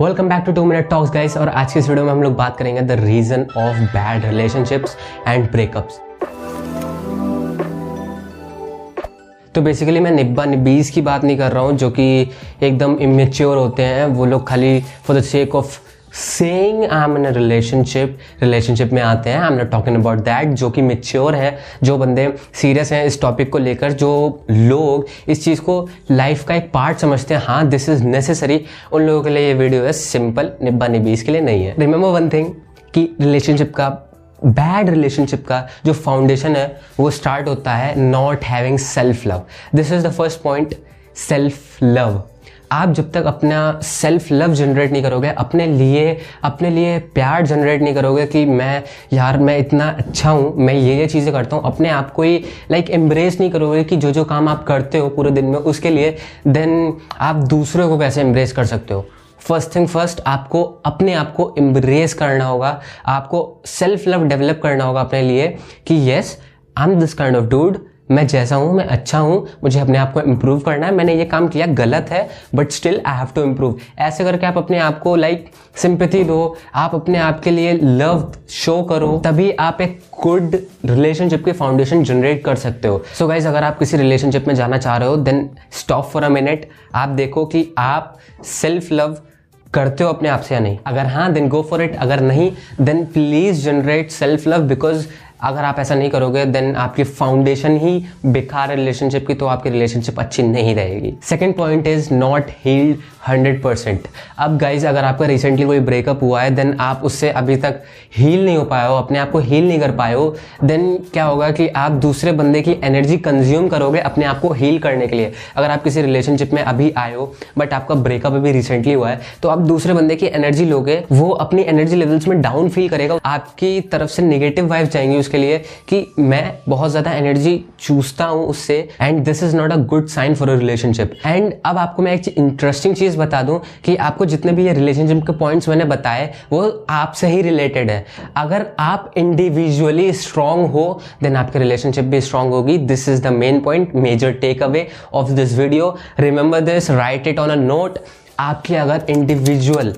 Welcome back to two minute talks guys और आज की इस वीडियो में हम लोग बात करेंगे the reason of bad relationships and breakups तो बेसिकली मैं निब्बा निब्बीज की बात नहीं कर रहा हूँ, जो कि एकदम इमेच्योर होते हैं। वो लोग खाली for the sake of saying I am in relationship relationship में आते हैं I am not talking about that जो कि मेच्योर है, जो बंदे सीरियस हैं इस टॉपिक को लेकर, जो लोग इस चीज़ को लाइफ का एक पार्ट समझते हैं हाँ दिस इज़ नेसेसरी उन लोगों के लिए ये वीडियो है सिंपल निब्बा निबीस इसके लिए नहीं है। रिमेंबर वन थिंग कि रिलेशनशिप का बैड रिलेशनशिप का जो फाउंडेशन है, वो स्टार्ट होता है not having self love this is the first point self love आप जब तक अपना सेल्फ लव जनरेट नहीं करोगे, अपने लिए अपने लिए प्यार जनरेट नहीं करोगे कि मैं, यार, मैं इतना अच्छा हूँ, मैं ये ये चीज़ें करता हूँ, अपने आप को ही लाइक एम्ब्रेस नहीं करोगे कि जो जो काम आप करते हो पूरे दिन में, उसके लिए देन आप दूसरों को कैसे एम्ब्रेस कर सकते हो? फ़र्स्ट थिंग फ़र्स्ट आपको अपने आप को एम्ब्रेस करना होगा, आपको सेल्फ लव डेवलप करना होगा अपने लिए कि yes I am this kind of dude मैं जैसा हूँ, मैं अच्छा हूँ, मुझे अपने आप को इम्प्रूव करना है, मैंने ये काम किया, गलत है but still I have to improve ऐसे करके आप अपने आप को लाइक सिंपथी दो, आप अपने आप के लिए लव शो करो, तभी आप एक गुड रिलेशनशिप की फाउंडेशन जनरेट कर सकते हो. सो so गाइज़ अगर आप किसी रिलेशनशिप में जाना चाह रहे हो then stop for a minute आप देखो कि आप सेल्फ लव करते हो अपने आप से या नहीं. अगर हाँ देन गो फॉर इट अगर नहीं then please generate self love because अगर आप ऐसा नहीं करोगे देन आपकी फाउंडेशन ही बेकार है रिलेशनशिप की तो आपकी रिलेशनशिप अच्छी नहीं रहेगी। Second point is not healed hundred percent अब गाइज़ अगर आपका रिसेंटली कोई ब्रेकअप हुआ है देन आप उससे अभी तक हील नहीं हो पाए हो, अपने आप को हील नहीं कर पाए हो देन क्या होगा कि आप दूसरे बंदे की एनर्जी कंज्यूम करोगे अपने आप को हील करने के लिए। अगर आप किसी रिलेशनशिप में अभी आए हो बट आपका ब्रेकअप अभी रिसेंटली हुआ है तो आप दूसरे बंदे की एनर्जी लोगे, वो अपनी एनर्जी लेवल्स में डाउन फील करेगा, आपकी तरफ़ से निगेटिव वाइफ जाएँगी उसके लिए कि मैं बहुत ज़्यादा एनर्जी चूसता हूँ उससे and this is not a good sign for a relationship and अब आपको मैं एक इंटरेस्टिंग चीज़ बता दूँ कि आपको जितने भी ये रिलेशनशिप के पॉइंट्स मैंने बताए, वो आपसे ही रिलेटेड है। अगर आप इंडिविजुअली स्ट्रांग हो देन आपकी रिलेशनशिप भी स्ट्रांग होगी। This is the main point major takeaway of this video remember this write it on a note आपकी अगर इंडिविजुअल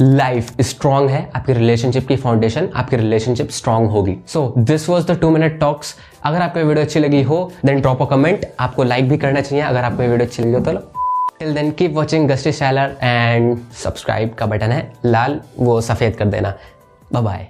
लाइफ स्ट्रांग है, आपकी रिलेशनशिप की फाउंडेशन आपकी रिलेशनशिप स्ट्रांग होगी। So this was the two minute talks अगर आपको video अच्छी लगी हो देन ड्रॉप अ कमेंट आपको लाइक भी करना चाहिए। अगर आपको वीडियो अच्छी लगी हो तो टिल देन कीप वॉचिंग गस्टी शैलर एंड सब्सक्राइब का बटन है, लाल, वो सफ़ेद कर देना। बाय